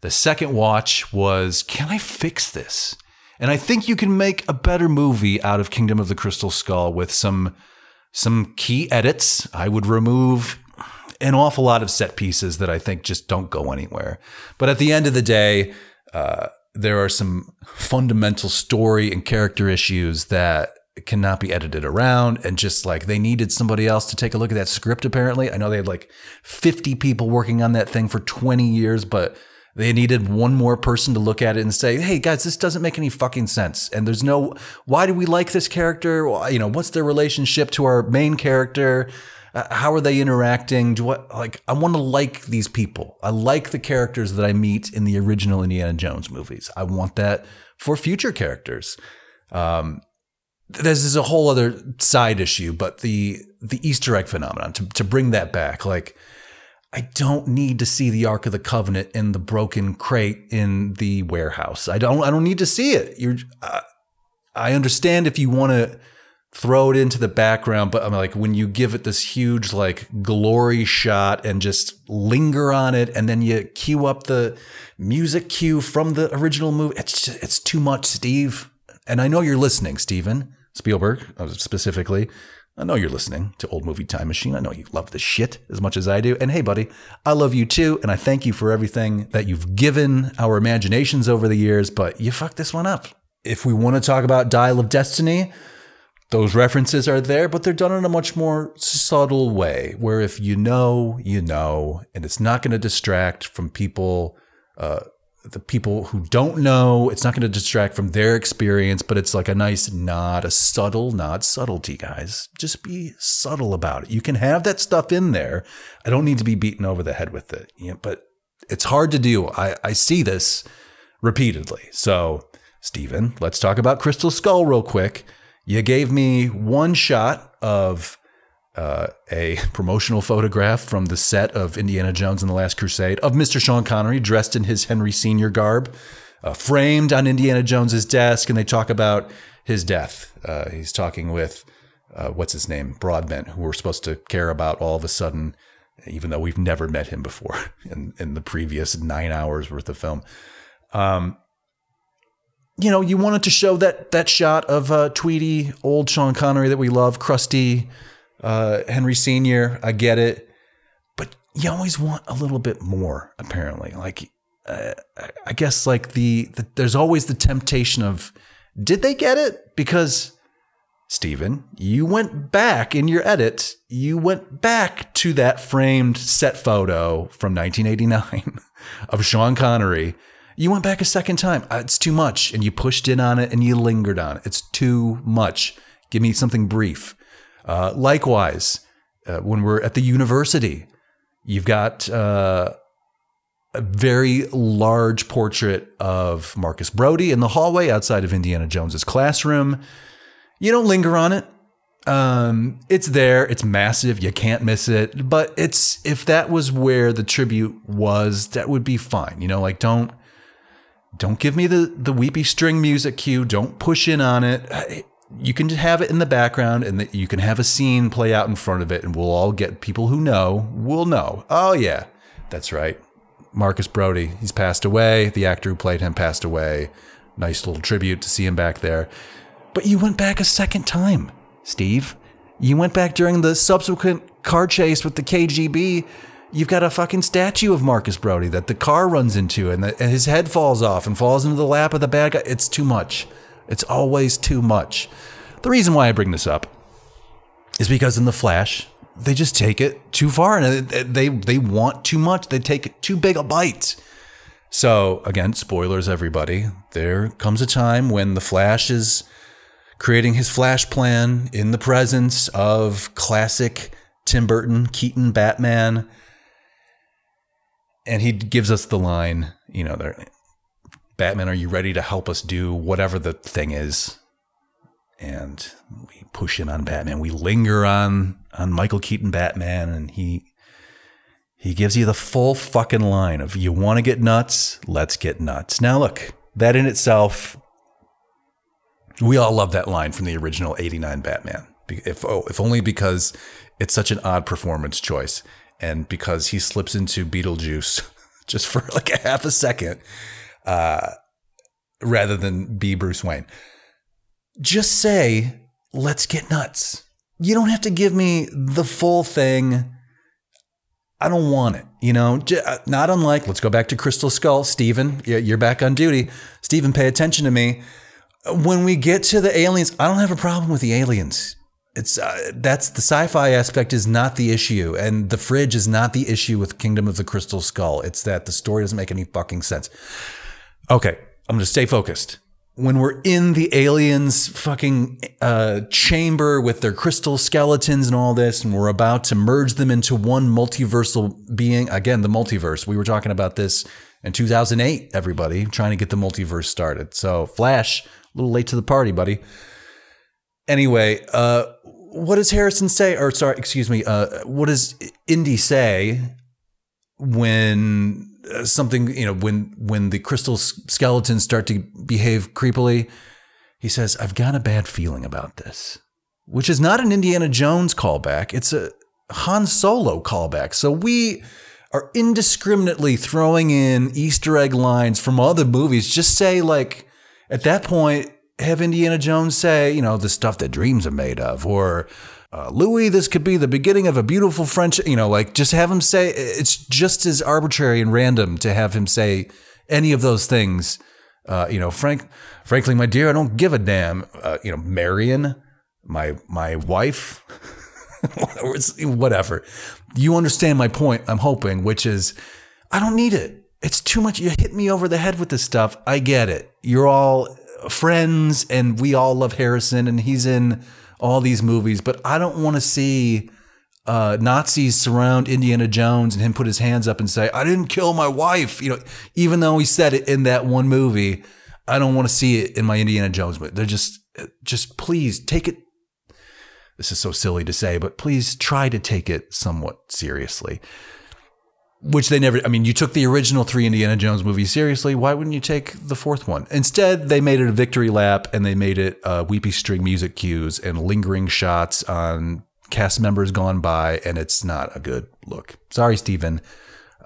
The second watch was, can I fix this? And I think you can make a better movie out of Kingdom of the Crystal Skull with some some key edits. I would remove an awful lot of set pieces that I think just don't go anywhere. But at the end of the day, uh, there are some fundamental story and character issues that cannot be edited around and just like they needed somebody else to take a look at that script apparently i know they had like 50 people working on that thing for 20 years but they needed one more person to look at it and say, "Hey guys, this doesn't make any fucking sense." And there's no why do we like this character? You know, what's their relationship to our main character? Uh, how are they interacting? Do what like I want to like these people. I like the characters that I meet in the original Indiana Jones movies. I want that for future characters. Um, this is a whole other side issue, but the the Easter egg phenomenon to to bring that back, like I don't need to see the Ark of the Covenant in the broken crate in the warehouse. I don't. I don't need to see it. You're. Uh, I understand if you want to throw it into the background, but I'm like when you give it this huge like glory shot and just linger on it, and then you cue up the music cue from the original movie. It's just, it's too much, Steve. And I know you're listening, Steven Spielberg uh, specifically. I know you're listening to Old Movie Time Machine. I know you love the shit as much as I do. And hey, buddy, I love you too. And I thank you for everything that you've given our imaginations over the years, but you fucked this one up. If we want to talk about Dial of Destiny, those references are there, but they're done in a much more subtle way, where if you know, you know, and it's not going to distract from people uh, the people who don't know. It's not going to distract from their experience, but it's like a nice nod, a subtle nod, subtlety, guys. Just be subtle about it. You can have that stuff in there. I don't need to be beaten over the head with it, you know, but it's hard to do. I, I see this repeatedly. So, Stephen, let's talk about Crystal Skull real quick. You gave me one shot of uh, a (laughs) promotional photograph from the set of Indiana Jones and the Last Crusade of Mr. Sean Connery dressed in his Henry Sr. garb, uh, framed on Indiana Jones's desk, and they talk about his death. Uh, he's talking with uh, what's his name, Broadbent, who we're supposed to care about all of a sudden, even though we've never met him before (laughs) in, in the previous nine hours worth of film. Um, you know, you wanted to show that that shot of uh, Tweety, old Sean Connery that we love, crusty uh, Henry Senior. I get it, but you always want a little bit more. Apparently, like uh, I guess like the, the there's always the temptation of did they get it because Stephen, you went back in your edit, you went back to that framed set photo from 1989 (laughs) of Sean Connery. You went back a second time. Uh, it's too much. And you pushed in on it and you lingered on it. It's too much. Give me something brief. Uh, likewise, uh, when we're at the university, you've got uh, a very large portrait of Marcus Brody in the hallway outside of Indiana Jones's classroom. You don't linger on it. Um, it's there. It's massive. You can't miss it. But it's if that was where the tribute was, that would be fine. You know, like don't don't give me the the weepy string music cue. Don't push in on it. You can have it in the background, and you can have a scene play out in front of it, and we'll all get people who know will know. Oh yeah, that's right. Marcus Brody. He's passed away. The actor who played him passed away. Nice little tribute to see him back there. But you went back a second time, Steve. You went back during the subsequent car chase with the KGB. You've got a fucking statue of Marcus Brody that the car runs into and, the, and his head falls off and falls into the lap of the bad guy. It's too much. It's always too much. The reason why I bring this up is because in The Flash, they just take it too far and they they want too much. They take too big a bite. So again, spoilers, everybody. There comes a time when the Flash is creating his Flash plan in the presence of classic Tim Burton, Keaton, Batman, and he gives us the line, you know, Batman, are you ready to help us do whatever the thing is? And we push in on Batman. We linger on on Michael Keaton Batman, and he he gives you the full fucking line of you want to get nuts, let's get nuts. Now look, that in itself, we all love that line from the original '89 Batman. If oh, if only because it's such an odd performance choice, and because he slips into Beetlejuice (laughs) just for like a half a second, uh, rather than be Bruce Wayne. Just say, "Let's get nuts." you don't have to give me the full thing. I don't want it. You know, uh, not unlike, let's go back to Crystal Skull. Steven, you're back on duty. Steven, pay attention to me. When we get to the aliens, I don't have a problem with the aliens. It's uh, that's the sci-fi aspect is not the issue, and the fridge is not the issue with Kingdom of the Crystal Skull. It's that the story doesn't make any fucking sense. Okay, I'm going to stay focused when we're in the aliens fucking uh, chamber with their crystal skeletons and all this, and we're about to merge them into one multiversal being. Again, the multiverse. We were talking about this in 2008, everybody, trying to get the multiverse started. So, Flash, a little late to the party, buddy. Anyway, uh, what does Harrison say? Or, sorry, excuse me, uh, what does Indy say when uh, something you know when when the crystal skeletons start to behave creepily he says i've got a bad feeling about this which is not an indiana jones callback. It's a han solo callback. So we are indiscriminately throwing in easter egg lines from other movies. Just say like at that point have indiana jones say you know the stuff that dreams are made of or uh, Louis, this could be the beginning of a beautiful French, you know, like just have him say, it's just as arbitrary and random to have him say any of those things. Uh, you know, Frank, frankly, my dear, I don't give a damn. Uh, you know, Marion, my, my wife, (laughs) whatever. You understand my point, I'm hoping, which is I don't need it. It's too much. You hit me over the head with this stuff. I get it. You're all friends and we all love Harrison and he's in all these movies, but I don't want to see uh, Nazis surround Indiana Jones and him put his hands up and say, "I didn't kill my wife." You know, even though he said it in that one movie, I don't want to see it in my Indiana Jones movie. They're just just please take it. This is so silly to say, but please try to take it somewhat seriously. Which they never, I mean, you took the original three Indiana Jones movies seriously. Why wouldn't you take the fourth one? Instead, they made it a victory lap and they made it uh, weepy string music cues and lingering shots on cast members gone by, and it's not a good look. Sorry, Steven.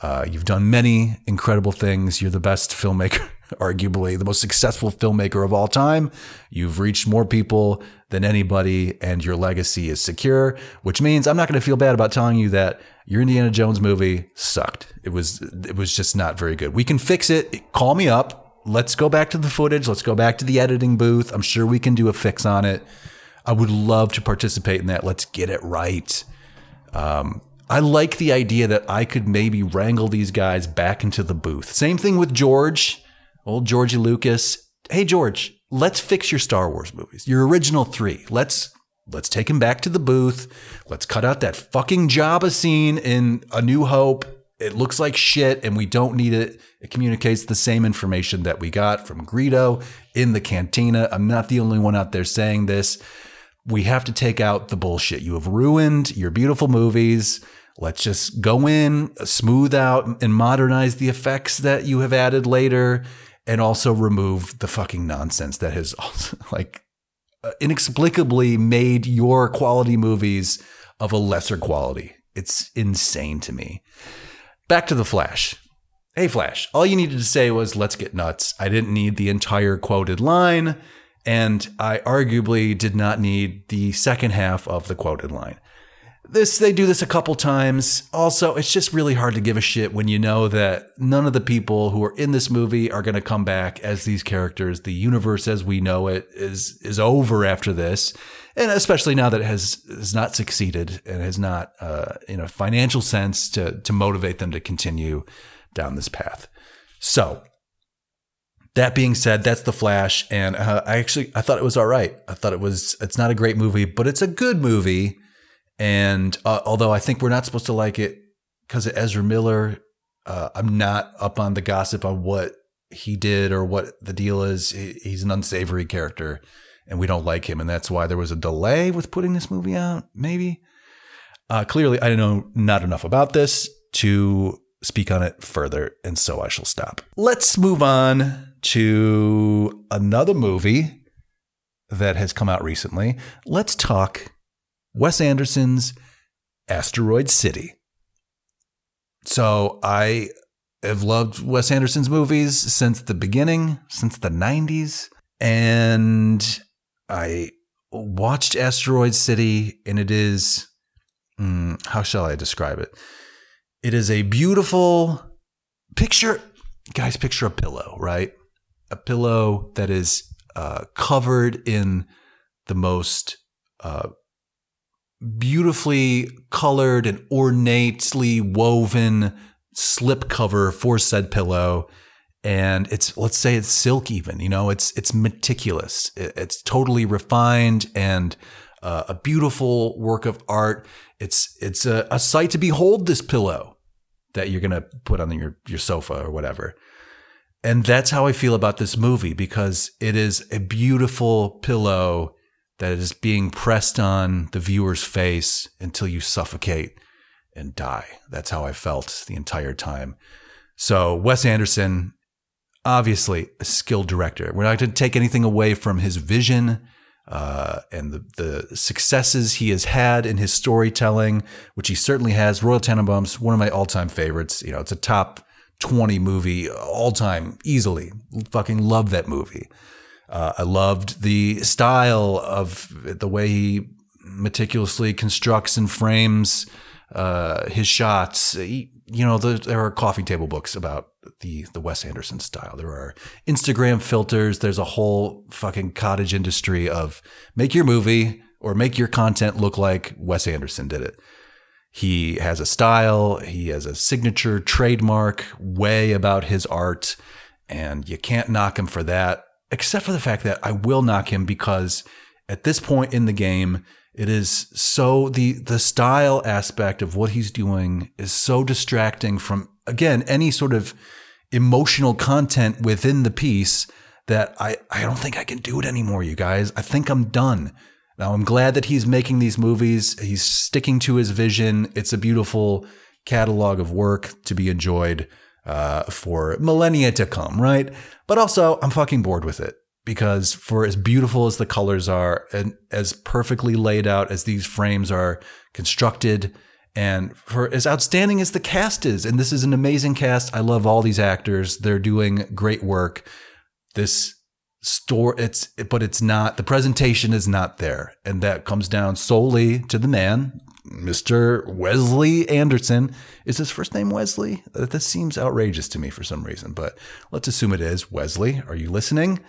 Uh, you've done many incredible things. You're the best filmmaker, (laughs) arguably the most successful filmmaker of all time. You've reached more people than anybody, and your legacy is secure, which means I'm not going to feel bad about telling you that your Indiana Jones movie sucked. It was it was just not very good. We can fix it. Call me up. Let's go back to the footage. Let's go back to the editing booth. I'm sure we can do a fix on it. I would love to participate in that. Let's get it right. Um, I like the idea that I could maybe wrangle these guys back into the booth. Same thing with George, old Georgie Lucas. Hey George, let's fix your Star Wars movies. Your original 3. Let's let's take him back to the booth. Let's cut out that fucking Jabba scene in A New Hope. It looks like shit and we don't need it. It communicates the same information that we got from Greedo in the cantina. I'm not the only one out there saying this. We have to take out the bullshit. You have ruined your beautiful movies. Let's just go in, smooth out, and modernize the effects that you have added later, and also remove the fucking nonsense that has (laughs) like uh, inexplicably made your quality movies of a lesser quality. It's insane to me. Back to the Flash. Hey, Flash, all you needed to say was, let's get nuts. I didn't need the entire quoted line. And I arguably did not need the second half of the quoted line. This they do this a couple times. Also, it's just really hard to give a shit when you know that none of the people who are in this movie are going to come back as these characters. The universe as we know it is is over after this, and especially now that it has has not succeeded and has not, uh, in a financial sense, to to motivate them to continue down this path. So that being said, that's the Flash, and uh, I actually I thought it was all right. I thought it was it's not a great movie, but it's a good movie. And uh, although I think we're not supposed to like it because of Ezra Miller, uh, I'm not up on the gossip on what he did or what the deal is. He, he's an unsavory character, and we don't like him, and that's why there was a delay with putting this movie out. Maybe. Uh, clearly, I don't know not enough about this to speak on it further, and so I shall stop. Let's move on to another movie that has come out recently. Let's talk Wes Anderson's Asteroid City. So I have loved Wes Anderson's movies since the beginning, since the 90s. And I watched Asteroid City, and it is, mm, how shall I describe it? It is a beautiful picture. Guys, picture a pillow, right? A pillow that is uh, covered in the most uh, beautifully colored and ornately woven slip cover for said pillow. And it's let's say it's silk even you know it's it's meticulous. It's totally refined and uh, a beautiful work of art. It's it's a, a sight to behold this pillow that you're gonna put on your your sofa or whatever and that's how I feel about this movie because it is a beautiful pillow that is being pressed on the viewer's face until you suffocate and die. That's how I felt the entire time. So, Wes Anderson, obviously a skilled director. We're not going to take anything away from his vision uh, and the, the successes he has had in his storytelling, which he certainly has. Royal Tenenbaums, one of my all time favorites. You know, it's a top 20 movie all time easily. Fucking love that movie. Uh, I loved the style of the way he meticulously constructs and frames uh, his shots. He, you know, the, there are coffee table books about the the Wes Anderson style. There are Instagram filters. There's a whole fucking cottage industry of make your movie or make your content look like Wes Anderson did it. He has a style, he has a signature trademark way about his art, and you can't knock him for that, except for the fact that I will knock him because at this point in the game, it is so the the style aspect of what he's doing is so distracting from again any sort of emotional content within the piece that I, I don't think I can do it anymore, you guys. I think I'm done. Now, I'm glad that he's making these movies. He's sticking to his vision. It's a beautiful catalog of work to be enjoyed uh, for millennia to come, right? But also, I'm fucking bored with it because for as beautiful as the colors are and as perfectly laid out as these frames are constructed, and for as outstanding as the cast is, and this is an amazing cast. I love all these actors. They're doing great work. This store it's but it's not the presentation is not there. And that comes down solely to the man mr wesley anderson. Is his first name wesley? This seems outrageous to me for some reason but let's assume it is. Wesley are you listening?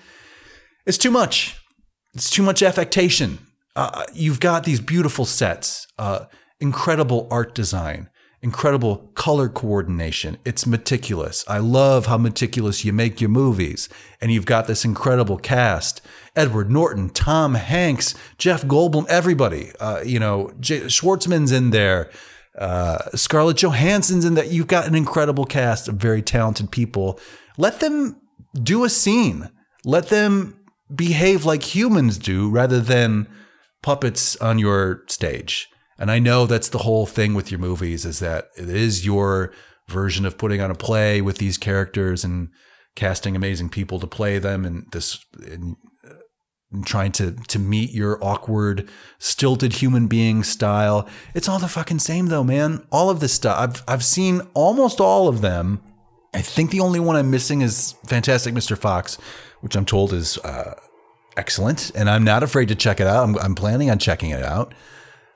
It's too much. It's too much affectation. Uh, you've got these beautiful sets uh, incredible art design incredible color coordination. It's meticulous. I love how meticulous you make your movies. And you've got this incredible cast Edward Norton, Tom Hanks, Jeff Goldblum, everybody. Uh, you know, J- Schwartzman's in there. Uh, Scarlett Johansson's in there. You've got an incredible cast of very talented people. Let them do a scene. Let them behave like humans do rather than puppets on your stage. And I know that's the whole thing with your movies is that it is your version of putting on a play with these characters and casting amazing people to play them and this and, uh, and trying to to meet your awkward stilted human being style. It's all the fucking same though, man. All of this stuff. I've I've seen almost all of them. I think the only one I'm missing is Fantastic Mr. Fox, which I'm told is uh, excellent, and I'm not afraid to check it out. I'm, I'm planning on checking it out.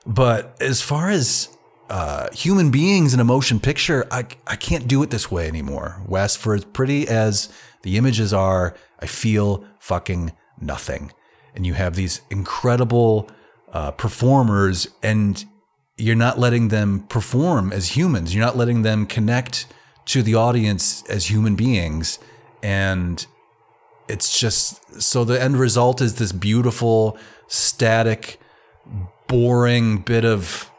But as far as uh, human beings in a motion picture, I, I can't do it this way anymore. Wes, for as pretty as the images are, I feel fucking nothing. And you have these incredible uh, performers, and you're not letting them perform as humans. You're not letting them connect to the audience as human beings. And it's just so the end result is this beautiful, static, boring bit of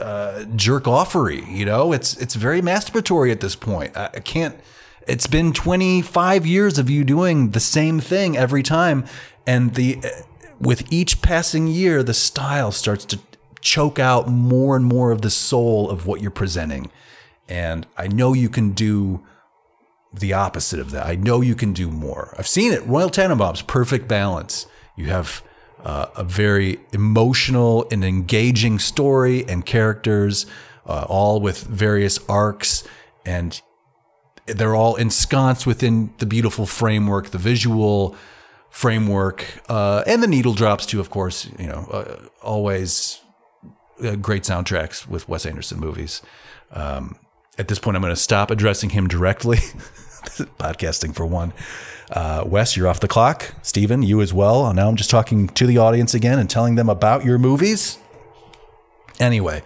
uh, jerk offery. You know, it's it's very masturbatory at this point. I, I can't. It's been 25 years of you doing the same thing every time, and the with each passing year, the style starts to choke out more and more of the soul of what you're presenting. And I know you can do the opposite of that. I know you can do more. I've seen it. Royal Tenenbaums, perfect balance. You have uh, a very emotional and engaging story and characters, uh, all with various arcs, and they're all ensconced within the beautiful framework, the visual framework, uh, and the needle drops too. Of course, you know, uh, always uh, great soundtracks with Wes Anderson movies. Um, at this point, I'm going to stop addressing him directly. (laughs) (laughs) Podcasting for one. Uh, Wes, you're off the clock. Steven, you as well. Now I'm just talking to the audience again and telling them about your movies. Anyway,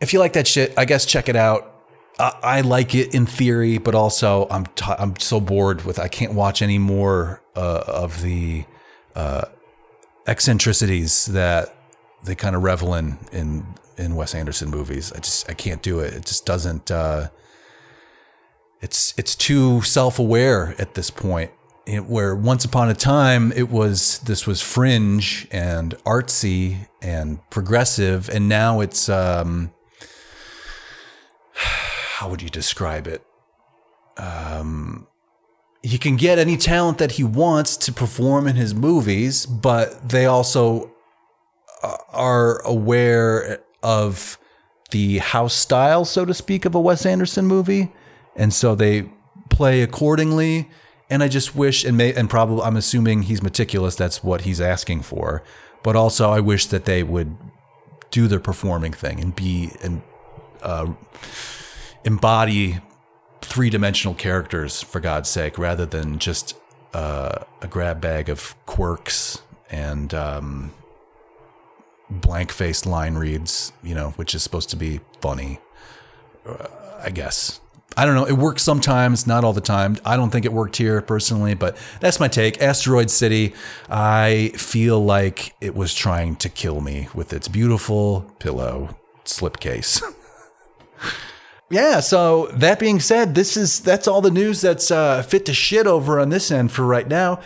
if you like that shit, I guess check it out. I, I like it in theory, but also I'm t- I'm so bored with I can't watch any more uh, of the uh, eccentricities that they kind of revel in in in Wes Anderson movies. I just I can't do it. It just doesn't. It's it's too self aware at this point. It, where once upon a time it was this was fringe and artsy and progressive, and now it's um, (sighs) how would you describe it? Um, he can get any talent that he wants to perform in his movies, but they also uh, are aware of the house style, so to speak, of a Wes Anderson movie, and so they play accordingly. And I just wish, and may, and probably, I'm assuming he's meticulous. That's what he's asking for. But also, I wish that they would do their performing thing and be and uh, embody three dimensional characters for God's sake, rather than just uh, a grab bag of quirks and um, blank faced line reads, you know, which is supposed to be funny, I guess. I don't know. It works sometimes, not all the time. I don't think it worked here personally, but that's my take. Asteroid City, I feel like it was trying to kill me with its beautiful pillow slipcase. (laughs) yeah, so that being said, this is that's all the news that's uh, fit to shit over on this end for right now.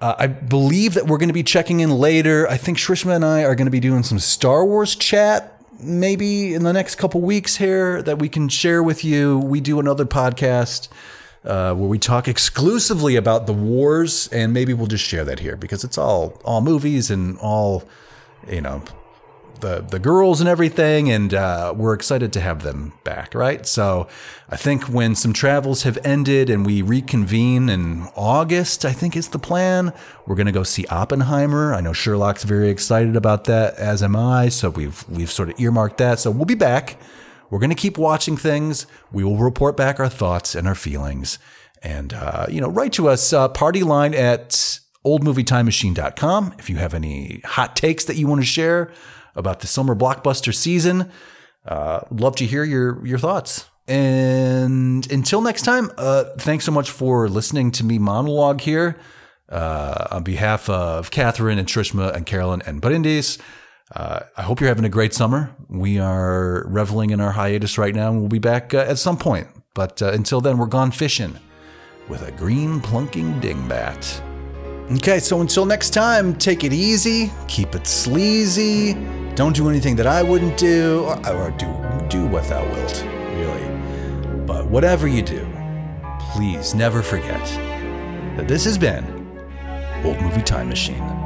Uh, I believe that we're going to be checking in later. I think Shrishma and I are going to be doing some Star Wars chat maybe in the next couple weeks here that we can share with you. We do another podcast uh, where we talk exclusively about the wars, and maybe we'll just share that here because it's all all movies and all you know the the girls and everything, and uh, we're excited to have them back, right? So I think when some travels have ended and we reconvene in August, I think is the plan. We're gonna go see Oppenheimer. I know Sherlock's very excited about that, as am I. So we've we've sort of earmarked that. So we'll be back. We're gonna keep watching things. We will report back our thoughts and our feelings. And uh, you know, write to us uh, party line at oldmovietimemachine.com if you have any hot takes that you want to share about the summer blockbuster season. Uh, love to hear your your thoughts. And until next time, uh, thanks so much for listening to me monologue here. Uh, on behalf of Katherine and Shrishma and Carolyn and Brindis, uh, I hope you're having a great summer. We are reveling in our hiatus right now, and we'll be back uh, at some point. But uh, until then, we're gone fishing with a green plunking dingbat. Okay, so until next time, take it easy, keep it sleazy, don't do anything that I wouldn't do, or, or do do what thou wilt, really. But whatever you do, please never forget that this has been Old Movie Time Machine.